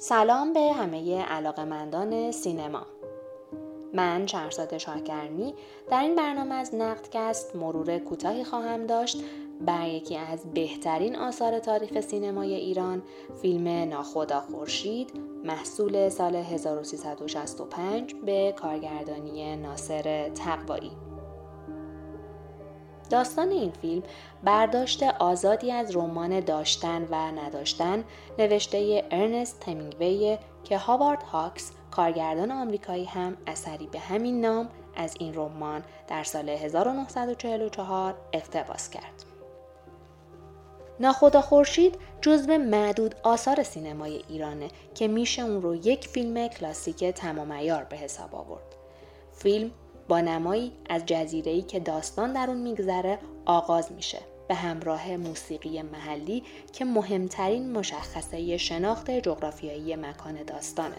سلام به همه علاقمندان سینما. من شهرزاد شاهگرمی در این برنامه از نقدکست مرور کوتاهی خواهم داشت بر یکی از بهترین آثار تاریخ سینمای ایران فیلم ناخدا خورشید محصول سال 1365 به کارگردانی ناصر تقوایی. داستان این فیلم برداشت آزادی از رمان داشتن و نداشتن نوشته ارنست همینگوی که هاوارد هاکس کارگردان آمریکایی هم اثری به همین نام از این رمان در سال 1944 اقتباس کرد. ناخدا خورشید جزو معدود آثار سینمای ایرانه که میشه اون رو یک فیلم کلاسیک تمام به حساب آورد. فیلم با نمایی از جزیره‌ای که داستان در اون میگذره آغاز میشه به همراه موسیقی محلی که مهمترین مشخصه شناخت جغرافیایی مکان داستانه.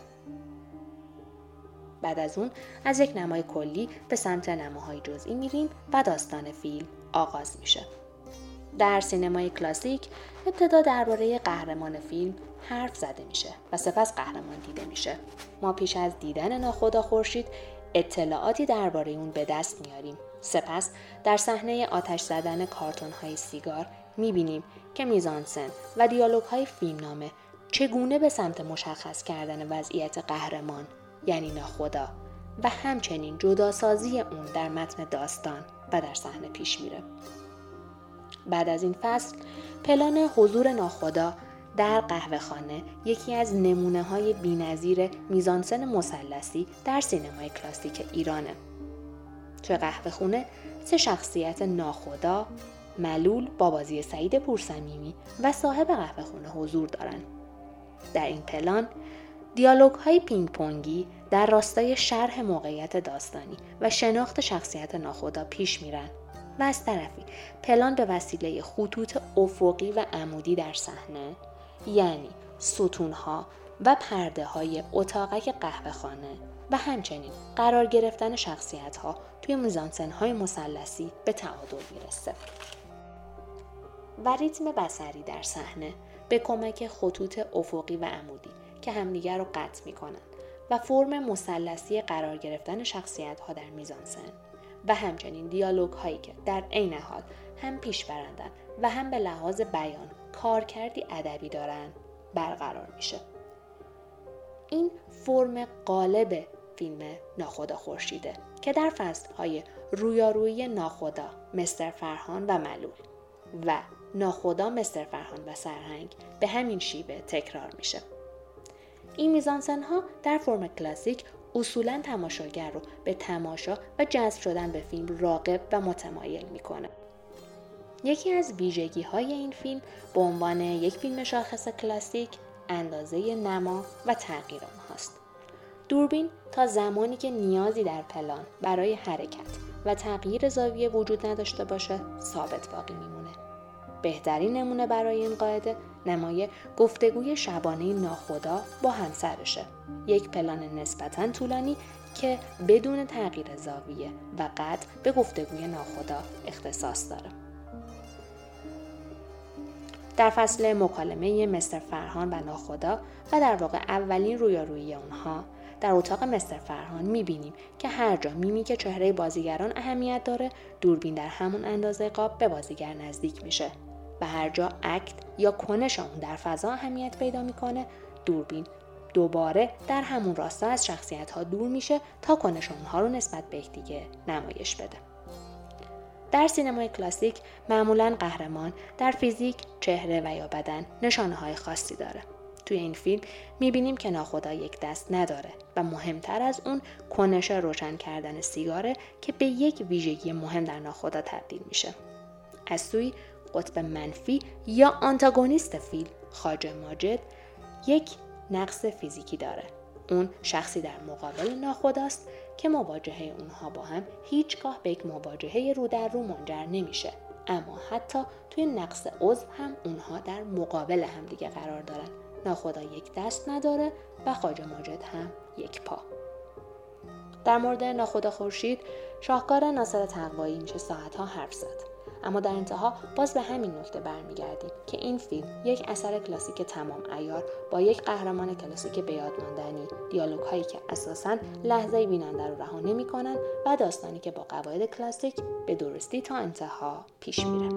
بعد از اون از یک نمای کلی به سمت نماهای جزئی میریم و داستان فیلم آغاز میشه. در سینمای کلاسیک ابتدا درباره قهرمان فیلم حرف زده میشه و سپس قهرمان دیده میشه. ما پیش از دیدن ناخدا خورشید اطلاعاتی درباره اون به دست میاریم. سپس در صحنه آتش زدن کارتون های سیگار می‌بینیم که میزانسن و دیالوگ های فیلمنامه چگونه به سمت مشخص کردن وضعیت قهرمان یعنی ناخدا و همچنین جداسازی اون در متن داستان و در صحنه پیش میره. بعد از این فصل پلان حضور ناخدا در قهوه خانه یکی از نمونه های بینظیر میزانسن مسلسی در سینمای کلاسیک ایرانه. توی قهوه خونه سه شخصیت ناخدا، ملول با بازی سعید پورسمیمی و صاحب قهوه خونه حضور دارن. در این پلان دیالوگ های پینگ پونگی در راستای شرح موقعیت داستانی و شناخت شخصیت ناخدا پیش میرن و از طرفی پلان به وسیله خطوط افقی و عمودی در صحنه یعنی ستونها و پرده های اتاقک قهوه خانه و همچنین قرار گرفتن شخصیت ها توی میزانسن های مسلسی به تعادل می‌رسه. و ریتم بسری در صحنه به کمک خطوط افقی و عمودی که همدیگر رو قطع می‌کنن و فرم مسلسی قرار گرفتن شخصیت ها در میزانسن و همچنین دیالوگ هایی که در عین حال هم پیش برندن و هم به لحاظ بیان کارکردی ادبی دارن برقرار میشه. این فرم قالب فیلم ناخدا خورشیده که در فصل های رویارویی ناخدا مستر فرهان و ملول و ناخدا مستر فرهان و سرهنگ به همین شیوه تکرار میشه. این میزانسن ها در فرم کلاسیک اصولا تماشاگر رو به تماشا و جذب شدن به فیلم راقب و متمایل می‌کنه. یکی از ویژگی های این فیلم به عنوان یک فیلم شاخص کلاسیک اندازه نما و تغییر هاست. دوربین تا زمانی که نیازی در پلان برای حرکت و تغییر زاویه وجود نداشته باشه ثابت باقی میمونه. بهترین نمونه برای این قاعده نمای گفتگوی شبانه ناخدا با همسرشه. یک پلان نسبتا طولانی که بدون تغییر زاویه و قطع به گفتگوی ناخدا اختصاص داره. در فصل مکالمه مستر فرهان و ناخدا و در واقع اولین رویارویی اونها در اتاق مستر فرهان می‌بینیم که هر جا میمی که چهره بازیگران اهمیت داره دوربین در همون اندازه قاب به بازیگر نزدیک میشه و هر جا اکت یا کنش اون در فضا اهمیت پیدا می‌کنه دوربین دوباره در همون راستا از شخصیت ها دور میشه تا کنش اونها رو نسبت به یکدیگه نمایش بده. در سینمای کلاسیک معمولا قهرمان در فیزیک، چهره و یا بدن نشانه های خاصی داره. توی این فیلم می‌بینیم که ناخدا یک دست نداره و مهمتر از اون کنش روشن کردن سیگاره که به یک ویژگی مهم در ناخدا تبدیل میشه. از سوی قطب منفی یا آنتاگونیست فیلم خاجه ماجد یک نقص فیزیکی داره. اون شخصی در مقابل ناخداست که مواجهه اونها با هم هیچگاه به یک مواجهه رو در رو منجر نمیشه. اما حتی توی نقص عضو هم اونها در مقابل هم دیگه قرار دارن. ناخدا یک دست نداره و خاجه ماجد هم یک پا. در مورد ناخدا خورشید شاهکار ناصر تقوایی میشه ساعتها حرف زد. اما در انتها باز به همین نکته برمیگردیم که این فیلم یک اثر کلاسیک تمام ایار با یک قهرمان کلاسیک به یاد ماندنی دیالوگ هایی که اساسا لحظه بیننده رو رها نمی‌کنن و داستانی که با قواعد کلاسیک به درستی تا انتها پیش میره